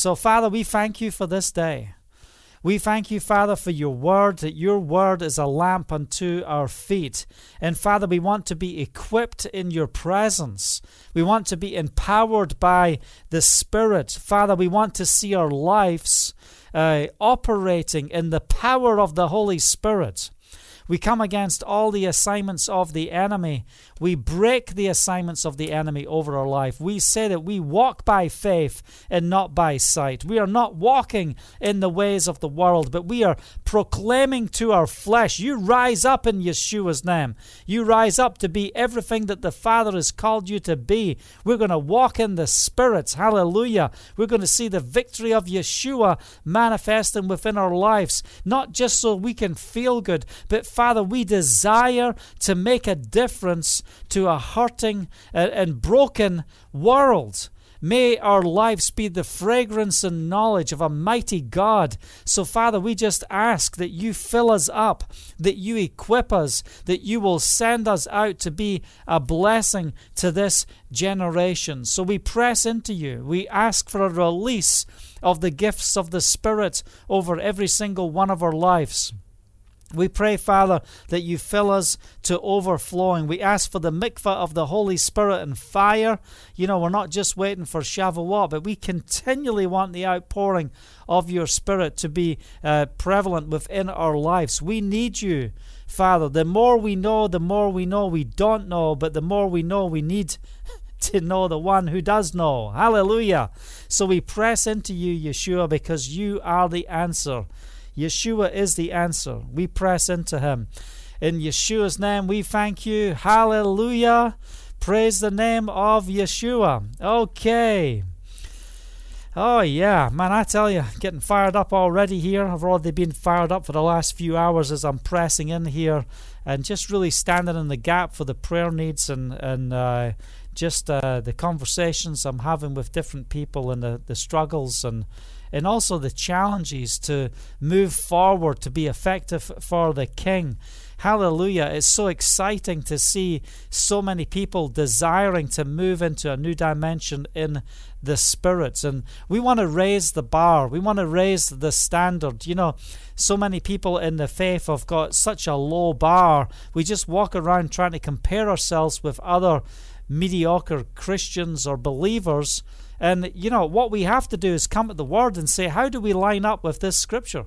So, Father, we thank you for this day. We thank you, Father, for your word, that your word is a lamp unto our feet. And Father, we want to be equipped in your presence. We want to be empowered by the Spirit. Father, we want to see our lives uh, operating in the power of the Holy Spirit. We come against all the assignments of the enemy. We break the assignments of the enemy over our life. We say that we walk by faith and not by sight. We are not walking in the ways of the world, but we are proclaiming to our flesh, You rise up in Yeshua's name. You rise up to be everything that the Father has called you to be. We're going to walk in the Spirit. Hallelujah. We're going to see the victory of Yeshua manifesting within our lives, not just so we can feel good, but Father, we desire to make a difference to a hurting uh, and broken world. May our lives be the fragrance and knowledge of a mighty God. So, Father, we just ask that you fill us up, that you equip us, that you will send us out to be a blessing to this generation. So, we press into you. We ask for a release of the gifts of the Spirit over every single one of our lives. We pray, Father, that you fill us to overflowing. We ask for the mikvah of the Holy Spirit and fire. You know, we're not just waiting for Shavuot, but we continually want the outpouring of your Spirit to be uh, prevalent within our lives. We need you, Father. The more we know, the more we know we don't know, but the more we know, we need to know the one who does know. Hallelujah. So we press into you, Yeshua, because you are the answer. Yeshua is the answer. We press into him. In Yeshua's name, we thank you. Hallelujah. Praise the name of Yeshua. Okay. Oh, yeah, man, I tell you, getting fired up already here. I've already been fired up for the last few hours as I'm pressing in here and just really standing in the gap for the prayer needs and, and uh, just uh, the conversations I'm having with different people and the, the struggles and and also the challenges to move forward to be effective for the King. Hallelujah. It's so exciting to see so many people desiring to move into a new dimension in the spirits. And we want to raise the bar, we want to raise the standard. You know, so many people in the faith have got such a low bar. We just walk around trying to compare ourselves with other mediocre Christians or believers and, you know, what we have to do is come at the word and say, how do we line up with this scripture?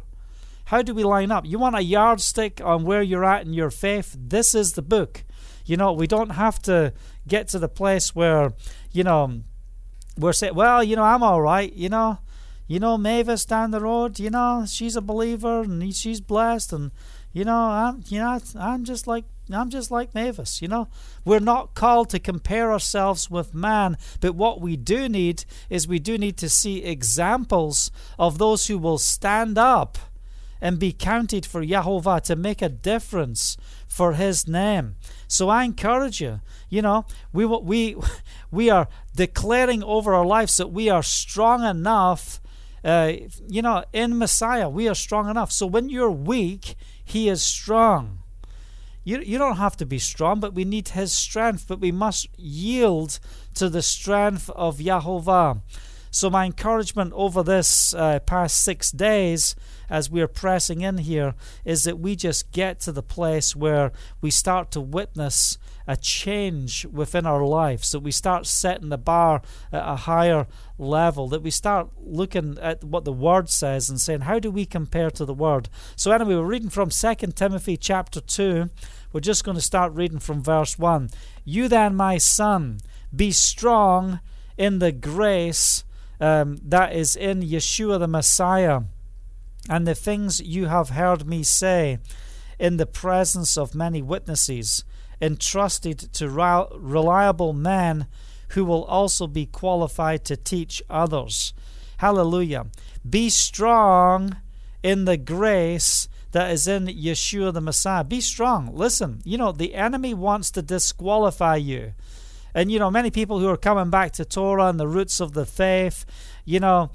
How do we line up? You want a yardstick on where you're at in your faith? This is the book. You know, we don't have to get to the place where, you know, we're saying, well, you know, I'm all right, you know. You know, Mavis down the road, you know, she's a believer and she's blessed and you know, I'm you know, I'm just like I'm just like Mavis, you know. We're not called to compare ourselves with man, but what we do need is we do need to see examples of those who will stand up and be counted for Yahovah to make a difference for his name. So I encourage you, you know, we we we are declaring over our lives that we are strong enough uh, you know, in Messiah, we are strong enough. So when you're weak, He is strong. You, you don't have to be strong, but we need His strength. But we must yield to the strength of Yahovah. So, my encouragement over this uh, past six days, as we're pressing in here, is that we just get to the place where we start to witness a change within our lives, that we start setting the bar at a higher level, that we start looking at what the Word says and saying, how do we compare to the Word? So, anyway, we're reading from 2 Timothy chapter 2. We're just going to start reading from verse 1. You then, my son, be strong in the grace um, that is in Yeshua the Messiah, and the things you have heard me say in the presence of many witnesses entrusted to reliable men who will also be qualified to teach others. Hallelujah. Be strong in the grace that is in Yeshua the Messiah. Be strong. Listen, you know, the enemy wants to disqualify you. And, you know, many people who are coming back to Torah and the roots of the faith, you know,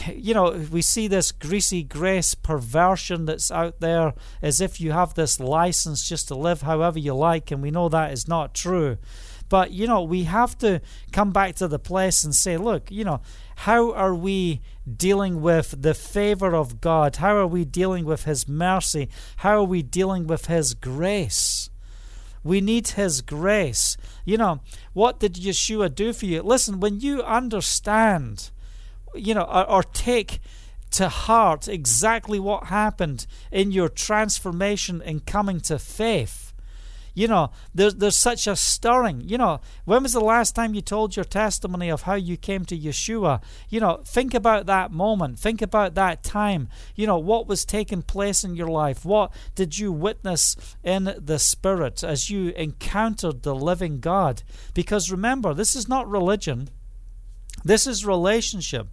you know, we see this greasy grace perversion that's out there as if you have this license just to live however you like, and we know that is not true. But, you know, we have to come back to the place and say, look, you know, how are we dealing with the favor of God? How are we dealing with His mercy? How are we dealing with His grace? We need His grace. You know, what did Yeshua do for you? Listen, when you understand, you know, or, or take to heart exactly what happened in your transformation in coming to faith, you know, there's, there's such a stirring. You know, when was the last time you told your testimony of how you came to Yeshua? You know, think about that moment. Think about that time. You know, what was taking place in your life? What did you witness in the Spirit as you encountered the living God? Because remember, this is not religion, this is relationship.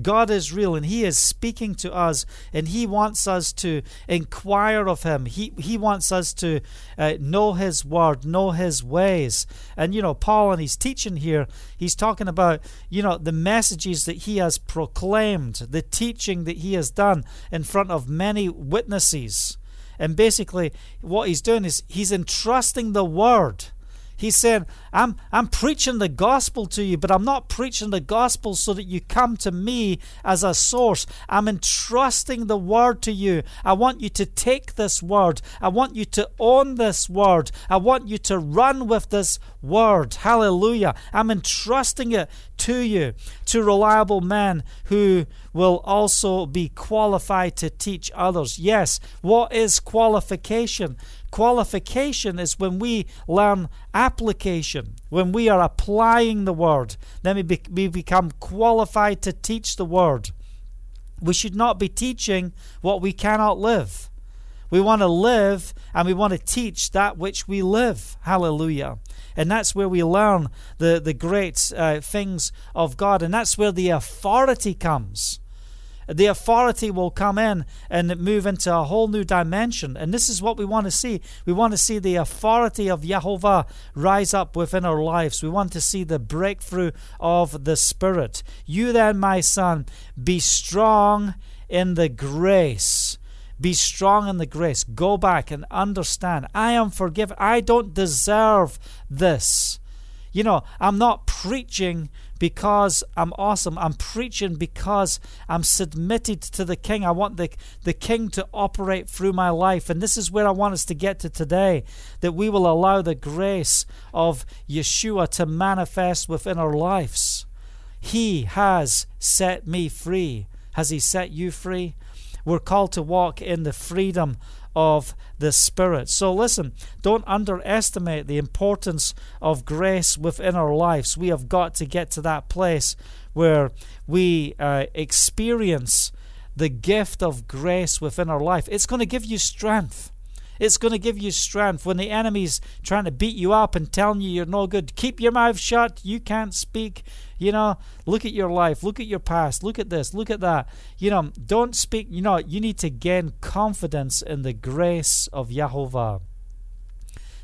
God is real and He is speaking to us and He wants us to inquire of Him. He, he wants us to uh, know His word, know His ways. And, you know, Paul, and he's teaching here, he's talking about, you know, the messages that He has proclaimed, the teaching that He has done in front of many witnesses. And basically, what he's doing is he's entrusting the word He's saying, I'm, I'm preaching the gospel to you, but I'm not preaching the gospel so that you come to me as a source. I'm entrusting the word to you. I want you to take this word. I want you to own this word. I want you to run with this word. Hallelujah. I'm entrusting it to you, to reliable men who will also be qualified to teach others. Yes, what is qualification? Qualification is when we learn application, when we are applying the word, then we, be, we become qualified to teach the word. We should not be teaching what we cannot live. We want to live and we want to teach that which we live. Hallelujah. And that's where we learn the, the great uh, things of God. And that's where the authority comes the authority will come in and move into a whole new dimension. And this is what we want to see. We want to see the authority of Jehovah rise up within our lives. We want to see the breakthrough of the Spirit. You then, my son, be strong in the grace. Be strong in the grace. Go back and understand. I am forgiven. I don't deserve this. You know, I'm not preaching because I'm awesome. I'm preaching because I'm submitted to the King. I want the, the King to operate through my life. And this is where I want us to get to today that we will allow the grace of Yeshua to manifest within our lives. He has set me free. Has He set you free? We're called to walk in the freedom of the Spirit. So listen, don't underestimate the importance of grace within our lives. We have got to get to that place where we uh, experience the gift of grace within our life. It's going to give you strength. It's going to give you strength when the enemy's trying to beat you up and telling you you're no good. Keep your mouth shut. You can't speak. You know, look at your life. Look at your past. Look at this. Look at that. You know, don't speak. You know, you need to gain confidence in the grace of Yahovah.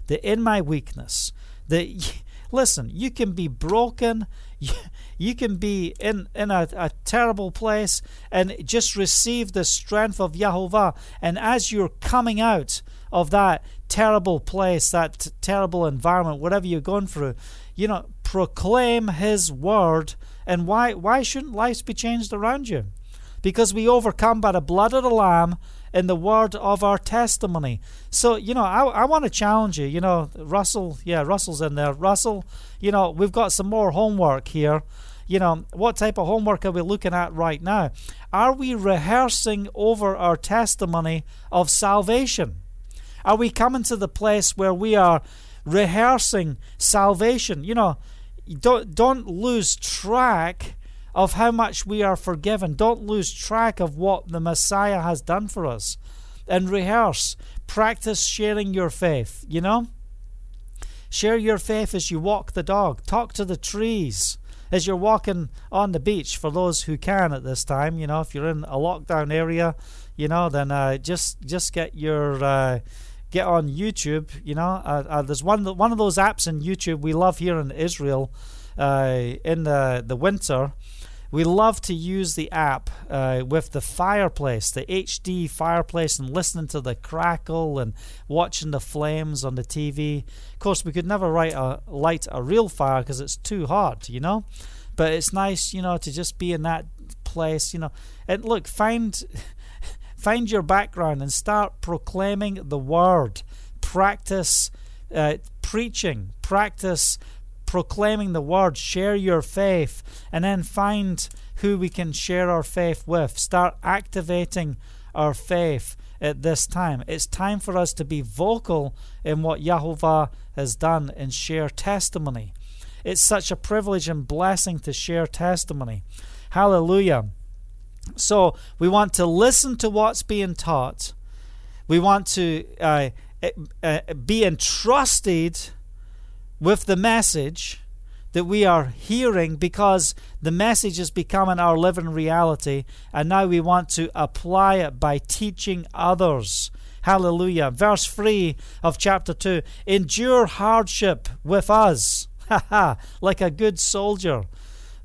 That in my weakness, that listen, you can be broken. You, can be in, in a, a terrible place and just receive the strength of Yahovah. And as you're coming out of that terrible place, that t- terrible environment, whatever you're going through, you know, proclaim His word. And why why shouldn't lives be changed around you? Because we overcome by the blood of the Lamb and the word of our testimony. So, you know, I, I want to challenge you. You know, Russell, yeah, Russell's in there. Russell, you know, we've got some more homework here. You know, what type of homework are we looking at right now? Are we rehearsing over our testimony of salvation? Are we coming to the place where we are rehearsing salvation? You know, don't don't lose track of how much we are forgiven. Don't lose track of what the Messiah has done for us. And rehearse, practice sharing your faith, you know? Share your faith as you walk the dog. Talk to the trees as you're walking on the beach for those who can at this time. You know, if you're in a lockdown area, you know, then uh, just just get your uh, get on YouTube. You know, uh, uh, there's one one of those apps in YouTube we love here in Israel uh, in the the winter we love to use the app uh, with the fireplace, the HD fireplace, and listening to the crackle and watching the flames on the TV. Of course, we could never a, light a real fire because it's too hot, you know. But it's nice, you know, to just be in that place, you know. And look, find find your background and start proclaiming the word. Practice uh, preaching. Practice proclaiming the word, share your faith, and then find who we can share our faith with. Start activating our faith at this time. It's time for us to be vocal in what Yahovah has done and share testimony. It's such a privilege and blessing to share testimony. Hallelujah. So we want to listen to what's being taught. We want to uh, uh, be entrusted with the message that we are hearing because the message is becoming our living reality, and now we want to apply it by teaching others. Hallelujah. Verse 3 of chapter 2 Endure hardship with us, like a good soldier.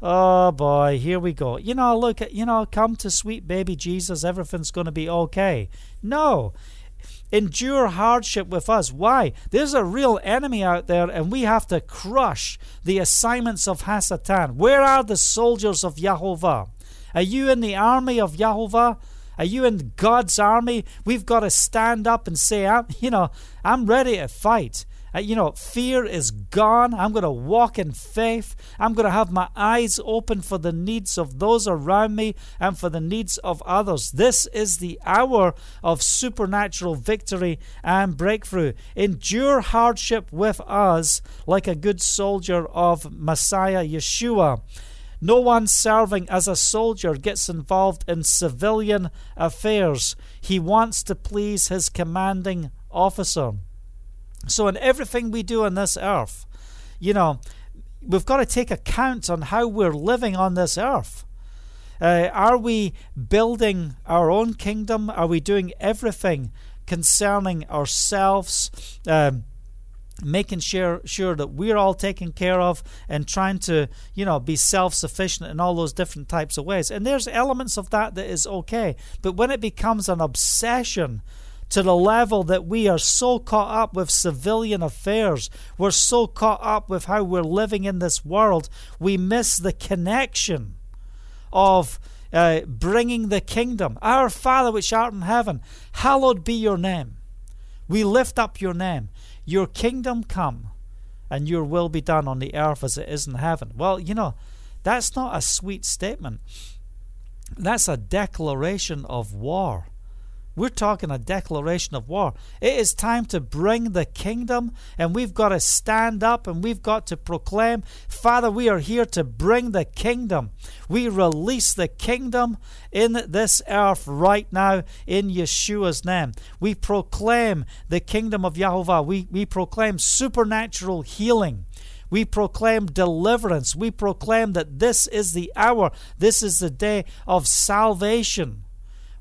Oh boy, here we go. You know, look, at you know, come to sweet baby Jesus, everything's going to be okay. No, endure hardship with us. Why? There's a real enemy out there, and we have to crush the assignments of Hasatan. Where are the soldiers of Yahovah? Are you in the army of Yahovah? Are you in God's army? We've got to stand up and say, I'm, you know, I'm ready to fight. Uh, you know, fear is gone. I'm going to walk in faith. I'm going to have my eyes open for the needs of those around me and for the needs of others. This is the hour of supernatural victory and breakthrough. Endure hardship with us like a good soldier of Messiah Yeshua. No one serving as a soldier gets involved in civilian affairs. He wants to please his commanding officer. So, in everything we do on this earth, you know, we've got to take account on how we're living on this earth. Uh, are we building our own kingdom? Are we doing everything concerning ourselves? Um, making sure sure that we're all taken care of and trying to you know be self-sufficient in all those different types of ways and there's elements of that that is okay but when it becomes an obsession to the level that we are so caught up with civilian affairs, we're so caught up with how we're living in this world, we miss the connection of uh, bringing the kingdom. Our Father which art in heaven, hallowed be your name. We lift up your name. Your kingdom come, and your will be done on the earth as it is in heaven. Well, you know, that's not a sweet statement. That's a declaration of war. We're talking a declaration of war. It is time to bring the kingdom, and we've got to stand up and we've got to proclaim, Father, we are here to bring the kingdom. We release the kingdom in this earth right now in Yeshua's name. We proclaim the kingdom of Yahovah. We, we proclaim supernatural healing. We proclaim deliverance. We proclaim that this is the hour, this is the day of salvation.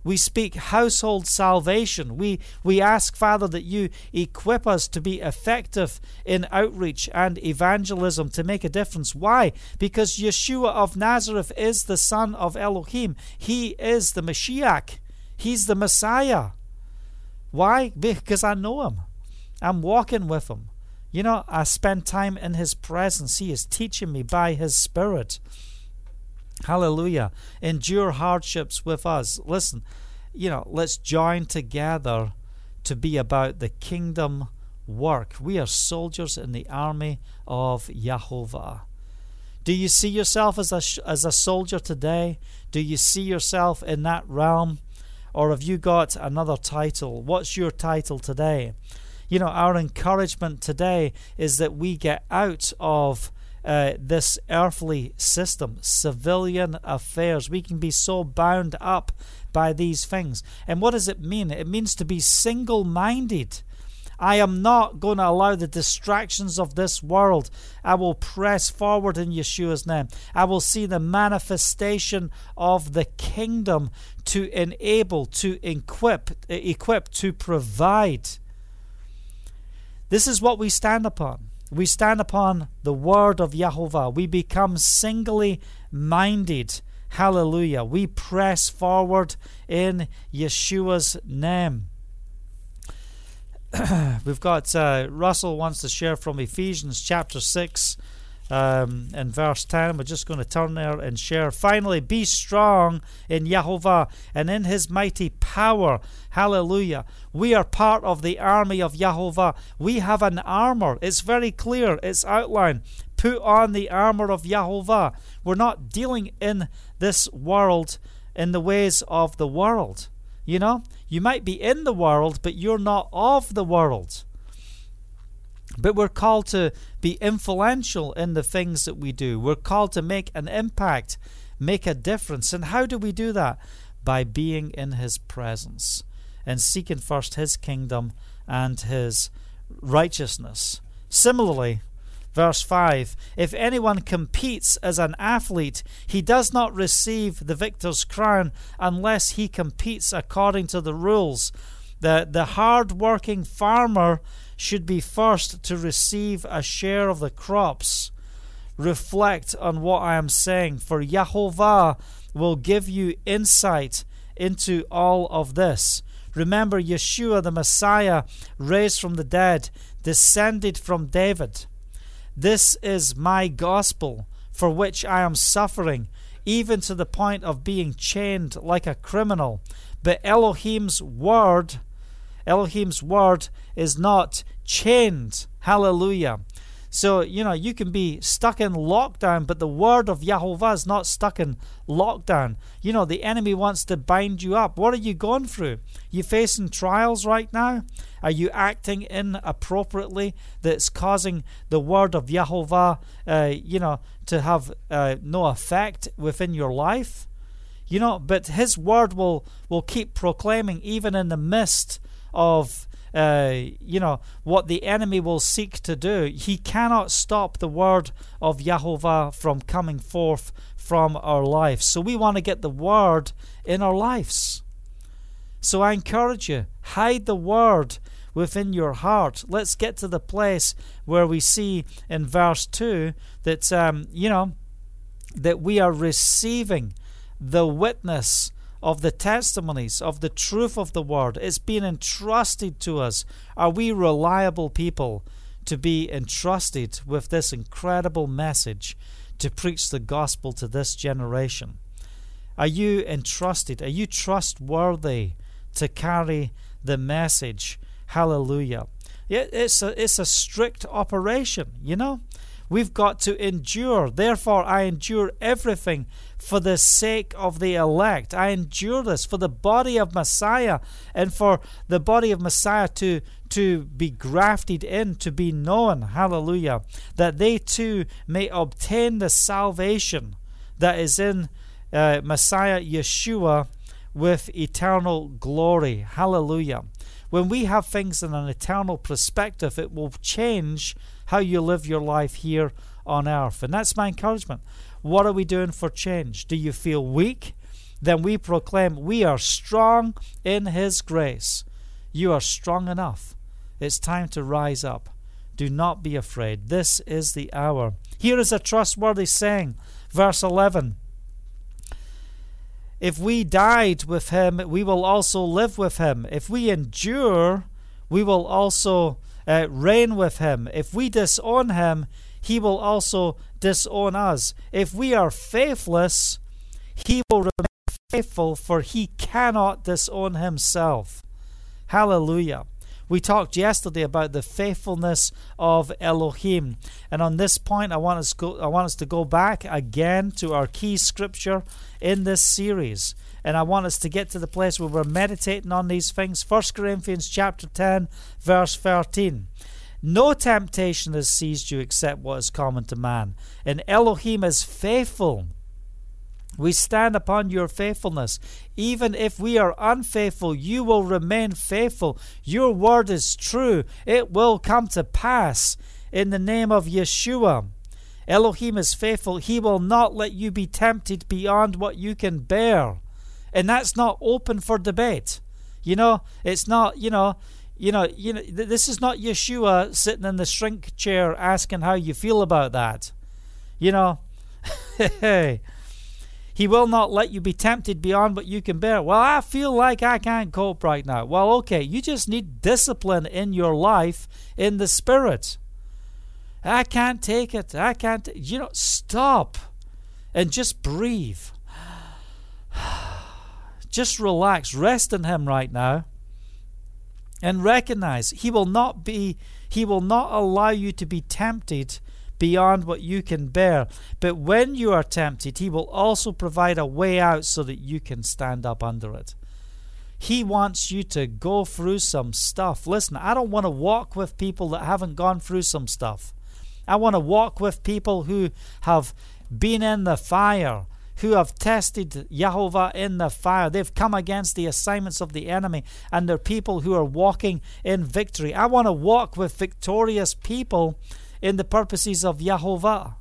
We speak household salvation. We, we ask, Father, that you equip us to be effective in outreach and evangelism to make a difference. Why? Because Yeshua of Nazareth is the Son of Elohim. He is the Mashiach. He's the Messiah. Why? Because I know him. I'm walking with him. You know, I spend time in his presence. He is teaching me by his Spirit. Hallelujah. Endure hardships with us. Listen, you know, let's join together to be about the kingdom work. We are soldiers in the army of Yahovah. Do you see yourself as a, as a soldier today? Do you see yourself in that realm? Or have you got another title? What's your title today? You know, our encouragement today is that we get out of uh, this earthly system, civilian affairs. We can be so bound up by these things. And what does it mean? It means to be single minded. I am not going to allow the distractions of this world. I will press forward in Yeshua's name. I will see the manifestation of the kingdom to enable, to equip, equip, to provide. This is what we stand upon. We stand upon the word of Yahovah. We become singly minded Hallelujah. We press forward in Yeshua's name. We've got uh, Russell wants to share from Ephesians chapter 6 um, in verse 10. We're just going to turn there and share. Finally, be strong in Yahovah and in his mighty power. Hallelujah. We are part of the army of Yahovah. We have an armor. It's very clear, it's outlined. Put on the armor of Yahovah. We're not dealing in this world in the ways of the world. You know, you might be in the world, but you're not of the world. But we're called to be influential in the things that we do. We're called to make an impact, make a difference. And how do we do that? By being in His presence and seeking first His kingdom and His righteousness. Similarly, Verse 5 If anyone competes as an athlete, he does not receive the victor's crown unless he competes according to the rules. The, the hard working farmer should be first to receive a share of the crops. Reflect on what I am saying, for Yahovah will give you insight into all of this. Remember, Yeshua the Messiah, raised from the dead, descended from David. This is my gospel, for which I am suffering, even to the point of being chained like a criminal. But Elohim's word, Elohim's word is not chained. Hallelujah. So, you know, you can be stuck in lockdown, but the word of Yahovah is not stuck in lockdown. You know, the enemy wants to bind you up. What are you going through? You facing trials right now? Are you acting inappropriately that's causing the word of Yahovah, uh, you know, to have uh, no effect within your life? You know, but his word will, will keep proclaiming even in the midst of uh, you know, what the enemy will seek to do. He cannot stop the word of Yahovah from coming forth from our lives. So we want to get the word in our lives. So I encourage you, hide the word within your heart. Let's get to the place where we see in verse 2 that, um, you know, that we are receiving the witness of the testimonies, of the truth of the word. It's been entrusted to us. Are we reliable people to be entrusted with this incredible message to preach the gospel to this generation? Are you entrusted? Are you trustworthy to carry the message? Hallelujah. It's a, it's a strict operation, you know. We've got to endure. Therefore, I endure everything for the sake of the elect. I endure this for the body of Messiah and for the body of Messiah to, to be grafted in, to be known. Hallelujah. That they too may obtain the salvation that is in uh, Messiah Yeshua with eternal glory. Hallelujah. When we have things in an eternal perspective, it will change how you live your life here on earth. And that's my encouragement. What are we doing for change? Do you feel weak? Then we proclaim we are strong in His grace. You are strong enough. It's time to rise up. Do not be afraid. This is the hour. Here is a trustworthy saying, verse 11. If we died with him, we will also live with him. If we endure, we will also uh, reign with him. If we disown him, he will also disown us. If we are faithless, he will remain faithful, for he cannot disown himself. Hallelujah. We talked yesterday about the faithfulness of Elohim. And on this point, I want us, go, I want us to go back again to our key scripture in this series. And I want us to get to the place where we're meditating on these things. 1 Corinthians chapter 10, verse 13. No temptation has seized you except what is common to man. And Elohim is faithful we stand upon your faithfulness. Even if we are unfaithful, you will remain faithful. Your word is true. It will come to pass in the name of Yeshua. Elohim is faithful. He will not let you be tempted beyond what you can bear. And that's not open for debate. You know, it's not, you know, you know, you know, this is not Yeshua sitting in the shrink chair asking how you feel about that. You know, hey. He will not let you be tempted beyond what you can bear. Well, I feel like I can't cope right now. Well, okay, you just need discipline in your life in the Spirit. I can't take it. I can't. You know, stop and just breathe. Just relax, rest in Him right now, and recognize He will not be, He will not allow you to be tempted beyond what you can bear. But when you are tempted, He will also provide a way out so that you can stand up under it. He wants you to go through some stuff. Listen, I don't want to walk with people that haven't gone through some stuff. I want to walk with people who have been in the fire, who have tested Jehovah in the fire. They've come against the assignments of the enemy, and they're people who are walking in victory. I want to walk with victorious people in the purposes of Jehovah.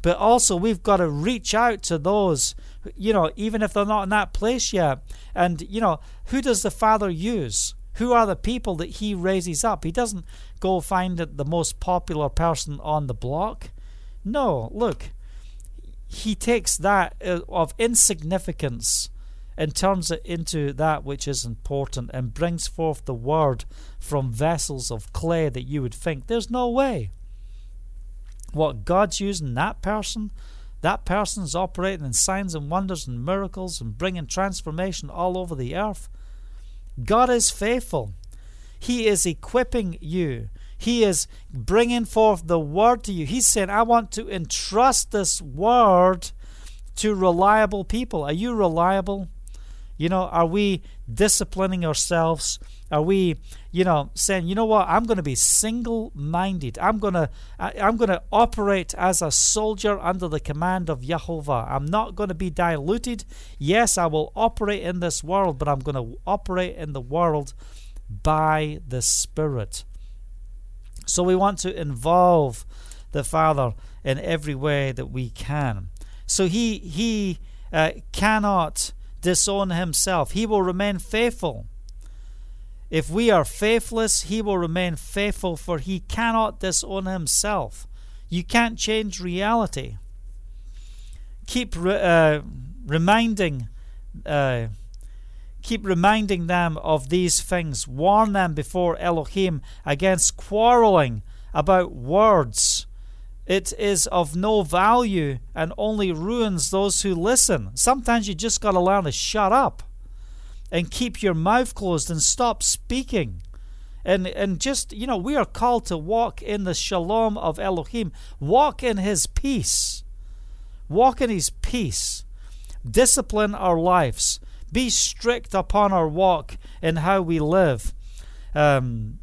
But also, we've got to reach out to those, you know, even if they're not in that place yet. And, you know, who does the Father use? Who are the people that He raises up? He doesn't go find the most popular person on the block. No, look, He takes that uh, of insignificance and turns it into that which is important and brings forth the word from vessels of clay that you would think there's no way what God's using that person, that person's operating in signs and wonders and miracles and bringing transformation all over the earth. God is faithful. He is equipping you. He is bringing forth the word to you. He's saying, I want to entrust this word to reliable people. Are you reliable? You know, are we disciplining ourselves? Are we, you know, saying, you know what, I'm going to be single-minded. I'm going to I'm going to operate as a soldier under the command of Jehovah. I'm not going to be diluted. Yes, I will operate in this world, but I'm going to operate in the world by the Spirit. So we want to involve the Father in every way that we can. So he he uh, cannot disown himself. He will remain faithful. If we are faithless, he will remain faithful, for he cannot disown himself. You can't change reality. Keep uh, reminding, uh, keep reminding them of these things. Warn them before Elohim against quarreling about words. It is of no value and only ruins those who listen. Sometimes you just got to learn to shut up and keep your mouth closed and stop speaking. And, and just, you know, we are called to walk in the shalom of Elohim, walk in His peace. Walk in His peace. Discipline our lives. Be strict upon our walk and how we live. Um,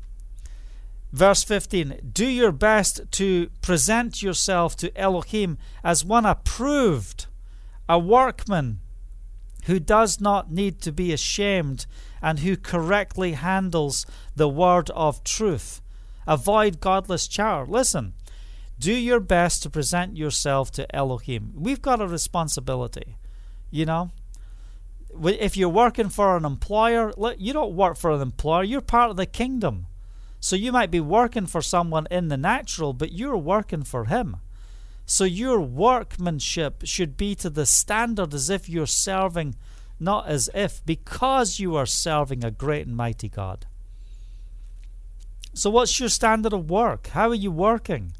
verse 15 Do your best to present yourself to Elohim as one approved, a workman who does not need to be ashamed and who correctly handles the word of truth. Avoid godless chatter. Listen, do your best to present yourself to Elohim. We've got a responsibility, you know. If you're working for an employer, you don't work for an employer, you're part of the kingdom. So you might be working for someone in the natural, but you're working for him. So your workmanship should be to the standard as if you're serving, not as if, because you are serving a great and mighty God. So, what's your standard of work? How are you working?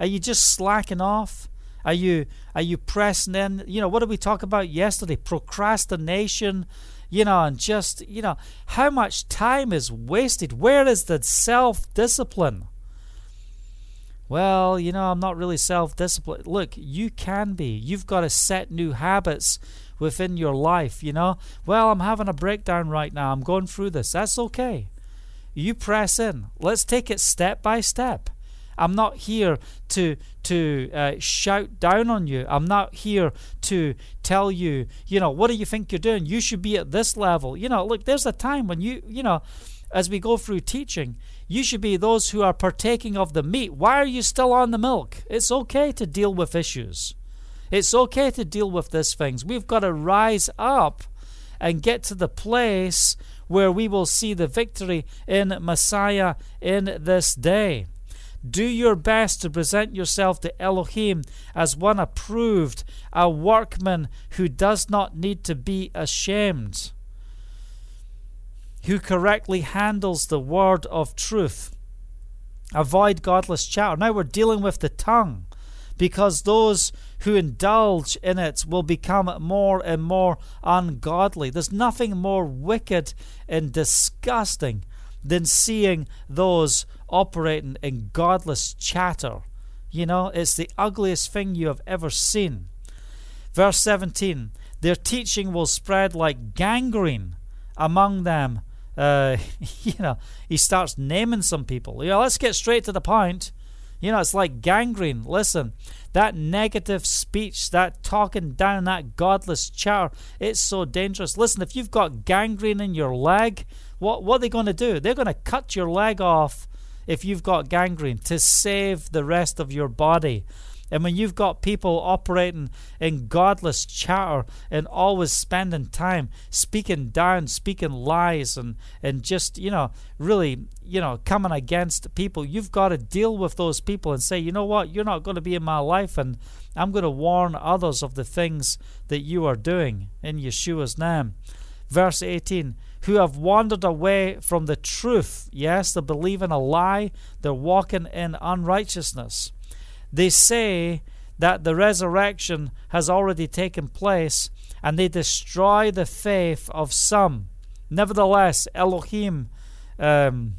Are you just slacking off? Are you are you pressing in? You know, what did we talk about yesterday? Procrastination, you know, and just, you know, how much time is wasted? Where is the self discipline? well, you know, I'm not really self disciplined. Look, you can be. You've got to set new habits within your life, you know. Well, I'm having a breakdown right now. I'm going through this. That's okay. You press in. Let's take it step by step. I'm not here to to uh, shout down on you. I'm not here to tell you, you know, what do you think you're doing? You should be at this level. You know, look, there's a time when you, you know, as we go through teaching, you should be those who are partaking of the meat. Why are you still on the milk? It's okay to deal with issues. It's okay to deal with these things. We've got to rise up and get to the place where we will see the victory in Messiah in this day. Do your best to present yourself to Elohim as one approved, a workman who does not need to be ashamed, who correctly handles the word of truth. Avoid godless chatter. Now we're dealing with the tongue because those who indulge in it will become more and more ungodly. There's nothing more wicked and disgusting than seeing those operating in godless chatter. You know, it's the ugliest thing you have ever seen. Verse 17 Their teaching will spread like gangrene among them. Uh, you know, he starts naming some people. You know, let's get straight to the point. You know, it's like gangrene. Listen, that negative speech, that talking down, that godless chatter, it's so dangerous. Listen, if you've got gangrene in your leg, what, what are they going to do? They're going to cut your leg off if you've got gangrene to save the rest of your body. And when you've got people operating in godless chatter and always spending time speaking down, speaking lies, and, and just, you know, really, you know, coming against people, you've got to deal with those people and say, you know what, you're not going to be in my life, and I'm going to warn others of the things that you are doing in Yeshua's name. Verse 18 who have wandered away from the truth. Yes, they believe in a lie, they're walking in unrighteousness. They say that the resurrection has already taken place and they destroy the faith of some. Nevertheless, Elohim, um,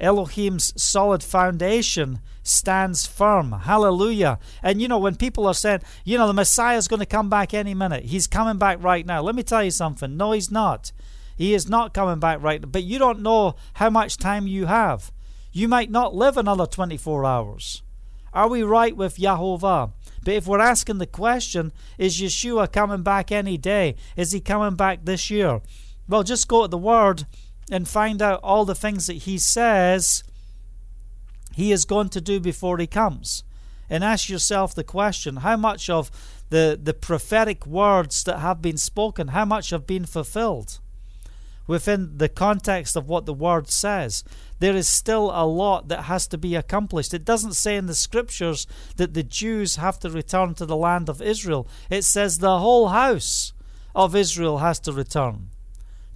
Elohim's solid foundation stands firm. Hallelujah. And you know, when people are saying, you know, the Messiah is going to come back any minute, he's coming back right now. Let me tell you something. No, he's not. He is not coming back right now. But you don't know how much time you have. You might not live another 24 hours. Are we right with Yahovah? But if we're asking the question, is Yeshua coming back any day? Is he coming back this year? Well, just go to the Word and find out all the things that he says he is going to do before he comes. And ask yourself the question how much of the, the prophetic words that have been spoken, how much have been fulfilled? within the context of what the word says, there is still a lot that has to be accomplished. It doesn't say in the scriptures that the Jews have to return to the land of Israel, it says the whole house of Israel has to return.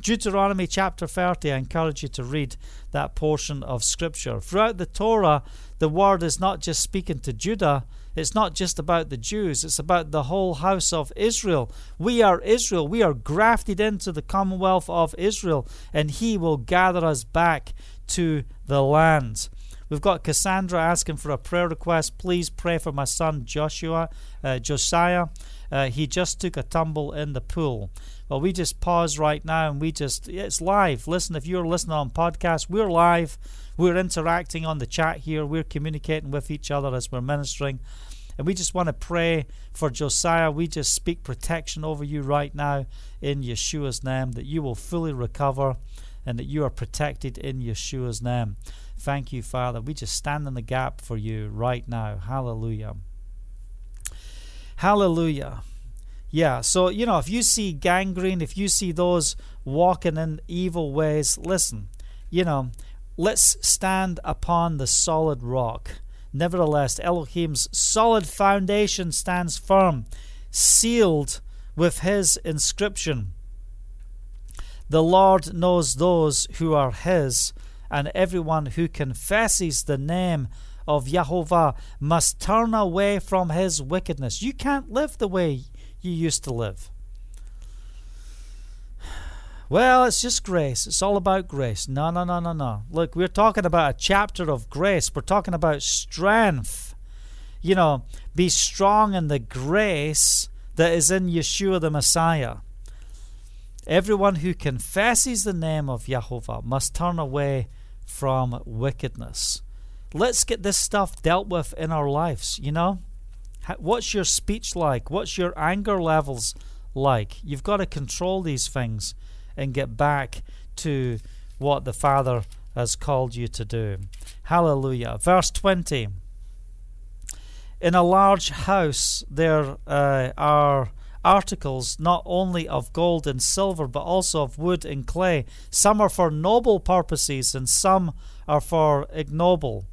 Deuteronomy chapter 30, I encourage you to read that portion of scripture. Throughout the Torah, the word is not just speaking to Judah, it's not just about the Jews, it's about the whole house of Israel. We are Israel. We are grafted into the commonwealth of Israel, and He will gather us back to the land. We've got Cassandra asking for a prayer request. Please pray for my son Joshua, uh, Josiah. Uh, he just took a tumble in the pool. Well, we just pause right now and we just, it's live. Listen, if you're listening on podcast, we're live. We're interacting on the chat here. We're communicating with each other as we're ministering. And we just want to pray for Josiah. We just speak protection over you right now in Yeshua's name, that you will fully recover and that you are protected in Yeshua's name. Thank you, Father. We just stand in the gap for you right now. Hallelujah. Hallelujah. Yeah, so, you know, if you see gangrene, if you see those walking in evil ways, listen, you know, let's stand upon the solid rock. Nevertheless, Elohim's solid foundation stands firm, sealed with his inscription. The Lord knows those who are his, and everyone who confesses the name of Yahovah must turn away from his wickedness. You can't live the way you used to live. Well, it's just grace. It's all about grace. No, no, no, no, no. Look, we're talking about a chapter of grace. We're talking about strength. You know, be strong in the grace that is in Yeshua the Messiah. Everyone who confesses the name of Yahovah must turn away from wickedness. Let's get this stuff dealt with in our lives, you know? What's your speech like? What's your anger levels like? You've got to control these things and get back to what the Father has called you to do. Hallelujah. Verse 20. In a large house there uh, are articles not only of gold and silver, but also of wood and clay. Some are for noble purposes, and some are for ignoble.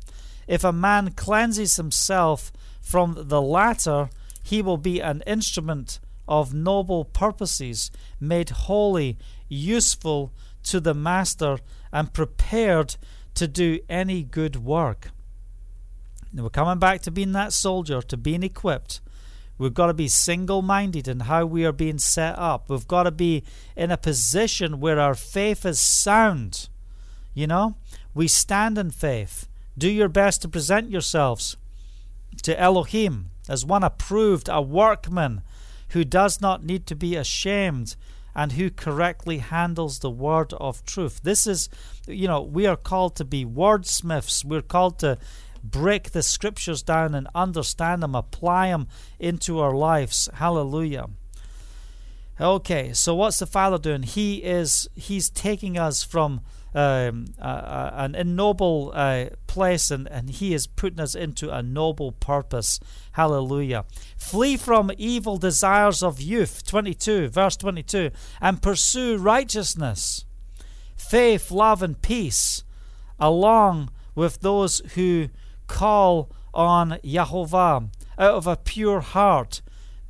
If a man cleanses himself from the latter, he will be an instrument of noble purposes, made holy, useful to the master, and prepared to do any good work. Now we're coming back to being that soldier, to being equipped. We've got to be single minded in how we are being set up. We've got to be in a position where our faith is sound. You know, we stand in faith. Do your best to present yourselves to Elohim as one approved, a workman who does not need to be ashamed and who correctly handles the word of truth. This is, you know, we are called to be wordsmiths. We're called to break the scriptures down and understand them, apply them into our lives. Hallelujah. Okay, so what's the Father doing? He is he's taking us from um, an ignoble uh, place and, and he is putting us into a noble purpose. Hallelujah. Flee from evil desires of youth, 22, verse 22, and pursue righteousness, faith, love, and peace, along with those who call on Yahovah out of a pure heart.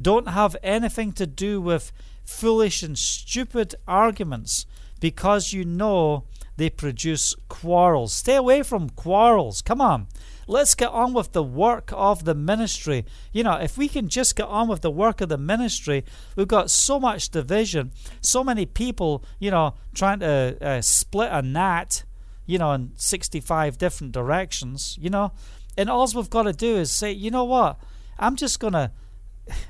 Don't have anything to do with foolish and stupid arguments because you know they produce quarrels. Stay away from quarrels. Come on. Let's get on with the work of the ministry. You know, if we can just get on with the work of the ministry, we've got so much division, so many people, you know, trying to uh, split a gnat, you know, in 65 different directions, you know. And all we've got to do is say, you know what? I'm just going to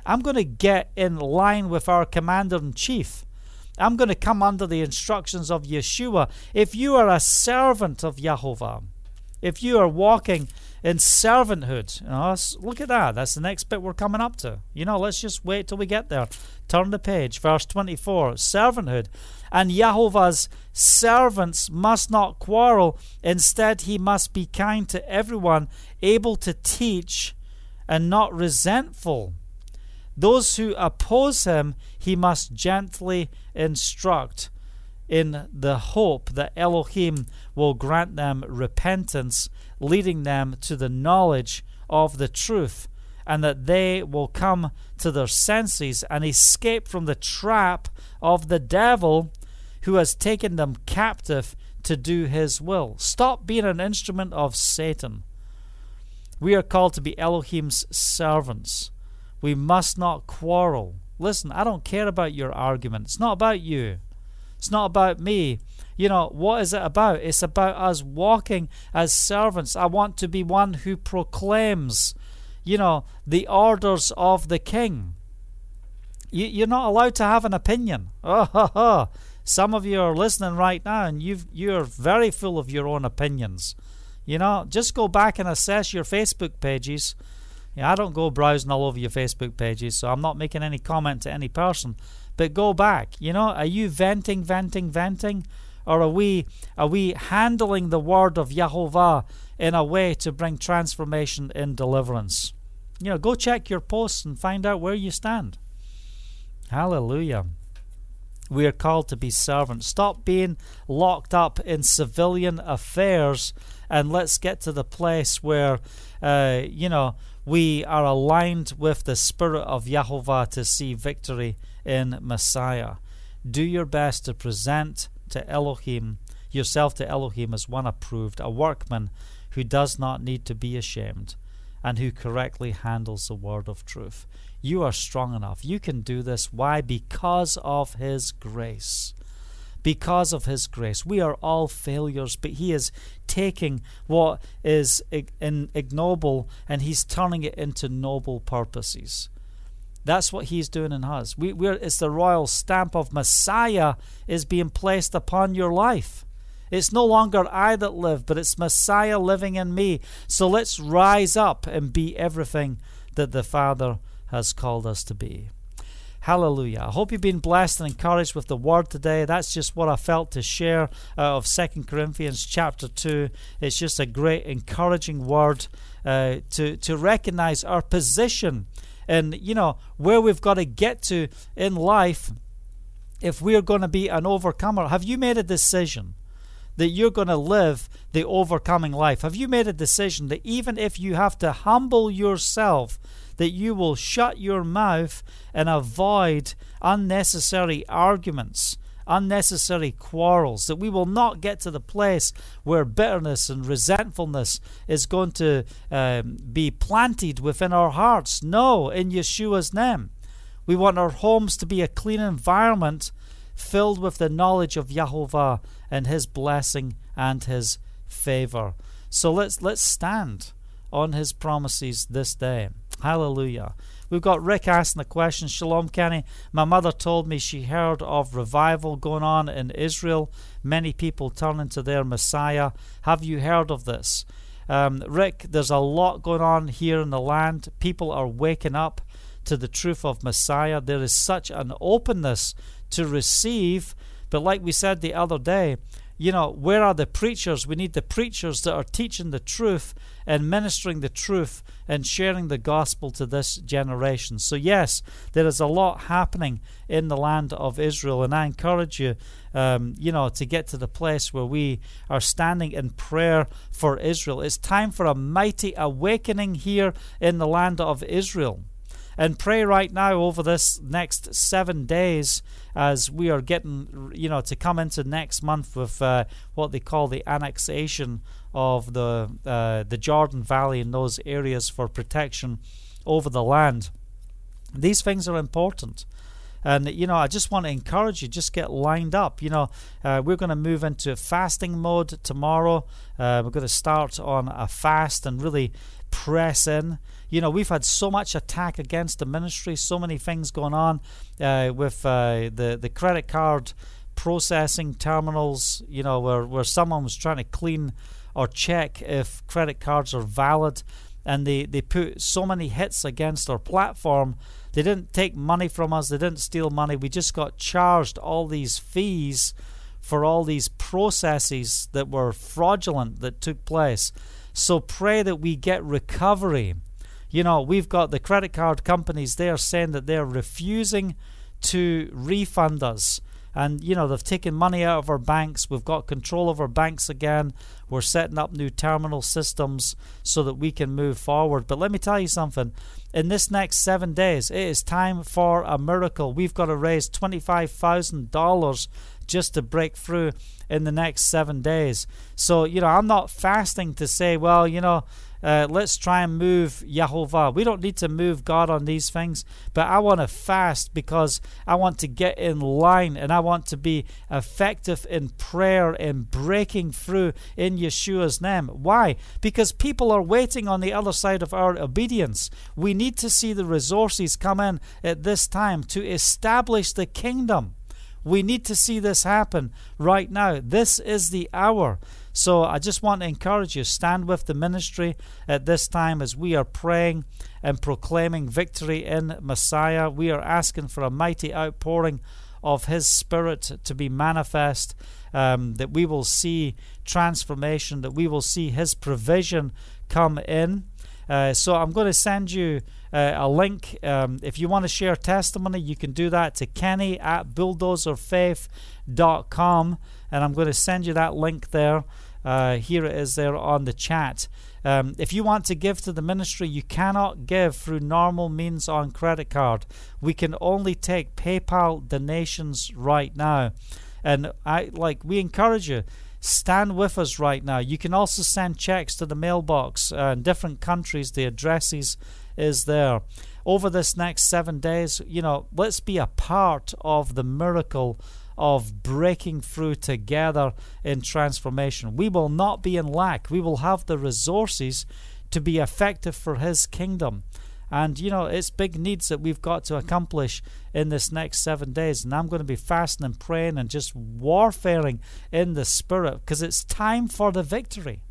I'm going to get in line with our commander in chief. I'm going to come under the instructions of Yeshua. If you are a servant of Yahovah, if you are walking in servanthood, you know, look at that. That's the next bit we're coming up to. You know, let's just wait till we get there. Turn the page, verse 24 servanthood. And Yahovah's servants must not quarrel. Instead, he must be kind to everyone, able to teach, and not resentful. Those who oppose him, he must gently instruct in the hope that Elohim will grant them repentance, leading them to the knowledge of the truth, and that they will come to their senses and escape from the trap of the devil who has taken them captive to do his will. Stop being an instrument of Satan. We are called to be Elohim's servants. We must not quarrel. Listen, I don't care about your argument. It's not about you. It's not about me. You know, what is it about? It's about us walking as servants. I want to be one who proclaims, you know, the orders of the king. You, are not allowed to have an opinion. Oh, ha, ha. Some of you are listening right now and you you're very full of your own opinions. You know, just go back and assess your Facebook pages yeah, I don't go browsing all over your Facebook pages, so I'm not making any comment to any person. But go back. You know, are you venting, venting, venting? Or are we are we handling the word of Yahovah in a way to bring transformation and deliverance? You know, go check your posts and find out where you stand. Hallelujah. We are called to be servants. Stop being locked up in civilian affairs and let's get to the place where, uh, you know, we are aligned with the Spirit of Yahovah to see victory in Messiah. Do your best to present to Elohim yourself to Elohim as one approved, a workman who does not need to be ashamed and who correctly handles the word of truth. You are strong enough. You can do this. Why? Because of His grace because of His grace. We are all failures, but He is taking what is ignoble and He's turning it into noble purposes. That's what He's doing in us. We, we're, it's the royal stamp of Messiah is being placed upon your life. It's no longer I that live, but it's Messiah living in me. So let's rise up and be everything that the Father has called us to be. Hallelujah. I hope you've been blessed and encouraged with the word today. That's just what I felt to share uh, of Second Corinthians chapter 2. It's just a great encouraging word uh, to, to recognize our position and you know where we've got to get to in life if we're going to be an overcomer. Have you made a decision that you're going to live the overcoming life? Have you made a decision that even if you have to humble yourself, that you will shut your mouth and avoid unnecessary arguments? unnecessary quarrels, that we will not get to the place where bitterness and resentfulness is going to um, be planted within our hearts. No, in Yeshua's name. We want our homes to be a clean environment filled with the knowledge of Yahovah and his blessing and his favor. So let's let's stand on his promises this day. Hallelujah. We've got Rick asking the question Shalom, Kenny. My mother told me she heard of revival going on in Israel, many people turning to their Messiah. Have you heard of this? Um, Rick, there's a lot going on here in the land. People are waking up to the truth of Messiah. There is such an openness to receive. But like we said the other day, you know, where are the preachers? We need the preachers that are teaching the truth and ministering the truth and sharing the gospel to this generation. So, yes, there is a lot happening in the land of Israel, and I encourage you, um, you know, to get to the place where we are standing in prayer for Israel. It's time for a mighty awakening here in the land of Israel and pray right now over this next seven days as we are getting, you know, to come into next month with uh, what they call the annexation of the uh, the Jordan Valley and those areas for protection over the land. These things are important. And you know, I just want to encourage you, just get lined up. You know, uh, we're going to move into fasting mode tomorrow. Uh, we're going to start on a fast and really press in. You know, we've had so much attack against the ministry, so many things going on uh, with uh, the the credit card processing terminals. You know, where where someone was trying to clean or check if credit cards are valid, and they they put so many hits against our platform. They didn't take money from us. They didn't steal money. We just got charged all these fees for all these processes that were fraudulent that took place. So pray that we get recovery you know, we've got the credit card companies there saying that they're refusing to refund us. And, you know, they've taken money out of our banks. We've got control of our banks again. We're setting up new terminal systems so that we can move forward. But let me tell you something. In this next seven days, it is time for a miracle. We've got to raise $25,000 just to break through in the next seven days. So, you know, I'm not fasting to say, well, you know, uh, let's try and move Yahovah. We don't need to move God on these things, but I want to fast because I want to get in line and I want to be effective in prayer and breaking through in Yeshua's name. Why? Because people are waiting on the other side of our obedience. We need to see the resources come in at this time to establish the kingdom. We need to see this happen right now. This is the hour. So I just want to encourage you stand with the ministry at this time as we are praying and proclaiming victory in Messiah. We are asking for a mighty outpouring of His Spirit to be manifest, um, that we will see transformation, that we will see His provision come in. Uh, so I'm going to send you uh, a link. Um, if you want to share testimony, you can do that to kenny at bulldozerfaith.com. And I'm going to send you that link there. Uh, here it is there on the chat. Um, if you want to give to the ministry, you cannot give through normal means on credit card. We can only take PayPal donations right now. And I like we encourage you stand with us right now. You can also send checks to the mailbox uh, in different countries. The addresses is there. Over this next seven days, you know, let's be a part of the miracle of breaking through together in transformation. We will not be in lack. We will have the resources to be effective for His kingdom. And you know, it's big needs that we've got to accomplish in this next seven days. And I'm going to be fasting and praying and just warfaring in the spirit because it's time for the victory.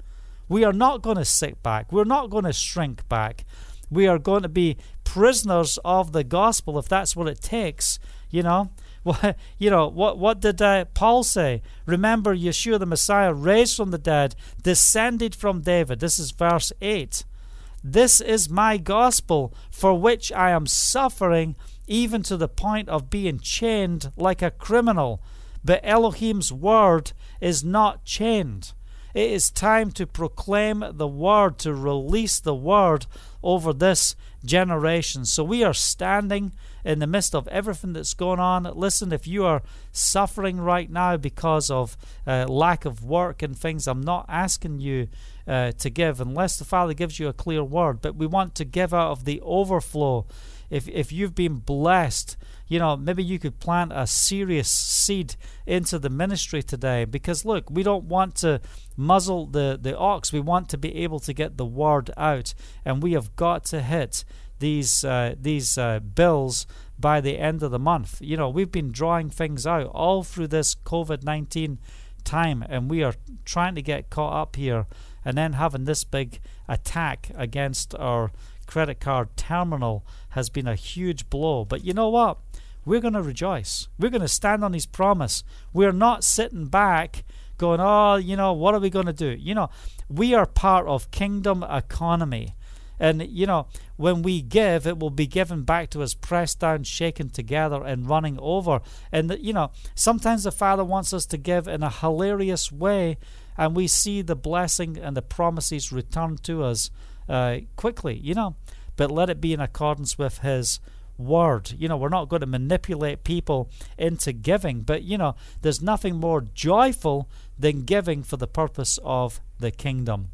We are not going to sit back, we're not going to shrink back. We are going to be prisoners of the gospel if that's what it takes, you know. What, you know, what, what did uh, Paul say? Remember, Yeshua the Messiah, raised from the dead, descended from David. This is verse 8. This is my gospel, for which I am suffering, even to the point of being chained like a criminal. But Elohim's word is not chained. It is time to proclaim the word, to release the word over this generation. So we are standing in the midst of everything that's going on. Listen, if you are suffering right now because of uh, lack of work and things, I'm not asking you uh, to give unless the Father gives you a clear word, but we want to give out of the overflow. If, if you've been blessed, you know, maybe you could plant a serious seed into the ministry today because look, we don't want to muzzle the, the ox. We want to be able to get the word out, and we have got to hit these uh, these uh, bills by the end of the month. You know, we've been drawing things out all through this COVID nineteen time, and we are trying to get caught up here, and then having this big attack against our credit card terminal has been a huge blow. But you know what? We're going to rejoice. We're going to stand on His promise. We're not sitting back going, oh, you know, what are we going to do? You know, we are part of kingdom economy. And, you know, when we give, it will be given back to us, pressed down, shaken together, and running over. And, you know, sometimes the Father wants us to give in a hilarious way, and we see the blessing and the promises return to us uh, quickly, you know. But let it be in accordance with His word. You know, we're not going to manipulate people into giving, but, you know, there's nothing more joyful than giving for the purpose of the kingdom.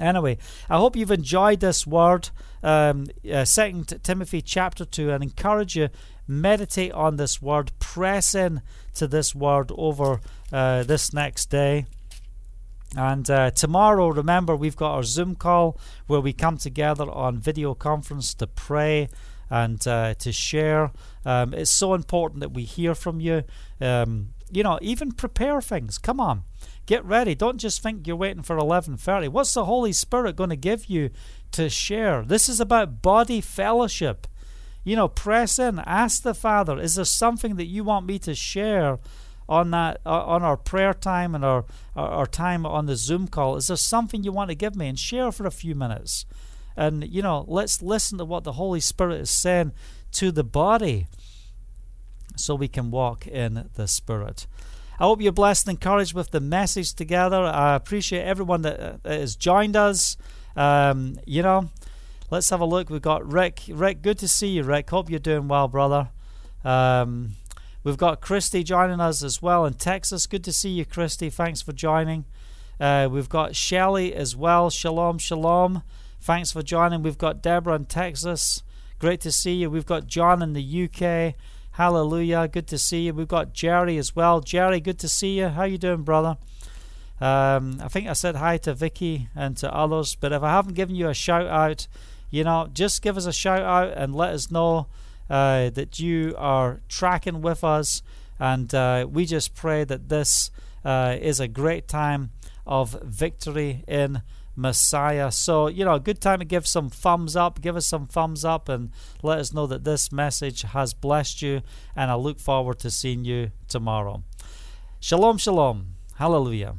Anyway, I hope you've enjoyed this word, um, uh, Second Timothy chapter two, and encourage you meditate on this word, press in to this word over uh, this next day. And uh, tomorrow, remember, we've got our Zoom call where we come together on video conference to pray and uh, to share. Um, it's so important that we hear from you. Um, you know, even prepare things. Come on. Get ready. Don't just think you're waiting for 11:30. What's the Holy Spirit going to give you to share? This is about body fellowship. You know, press in. Ask the Father, is there something that you want me to share on that uh, on our prayer time and our, our time on the Zoom call? Is there something you want to give me and share for a few minutes? And you know, let's listen to what the Holy Spirit is saying to the body so we can walk in the Spirit. I hope you're blessed and encouraged with the message together. I appreciate everyone that, uh, has joined us. Um, you know, let's have a look. We've got Rick. Rick, good to see you, Rick. Hope you're doing well, brother. Um, we've got Christy joining us as well in Texas. Good to see you, Christy. Thanks for joining. Uh, we've got Shelly as well. Shalom, shalom. Thanks for joining. We've got Deborah in Texas. Great to see you. We've got John in the UK. Hallelujah. Good to see you. We've got Jerry as well. Jerry, good to see you. How you doing, brother? Um, I think I said hi to Vicky and to others, but if I haven't given you a shout out, you know, just give us a shout out and let us know uh, that you are tracking with us. And uh, we just pray that this uh, is a great time of victory in Messiah. So, you know, a good time to give some thumbs up. Give us some thumbs up and let us know that this message has blessed you. And I look forward to seeing you tomorrow. Shalom, shalom. Hallelujah.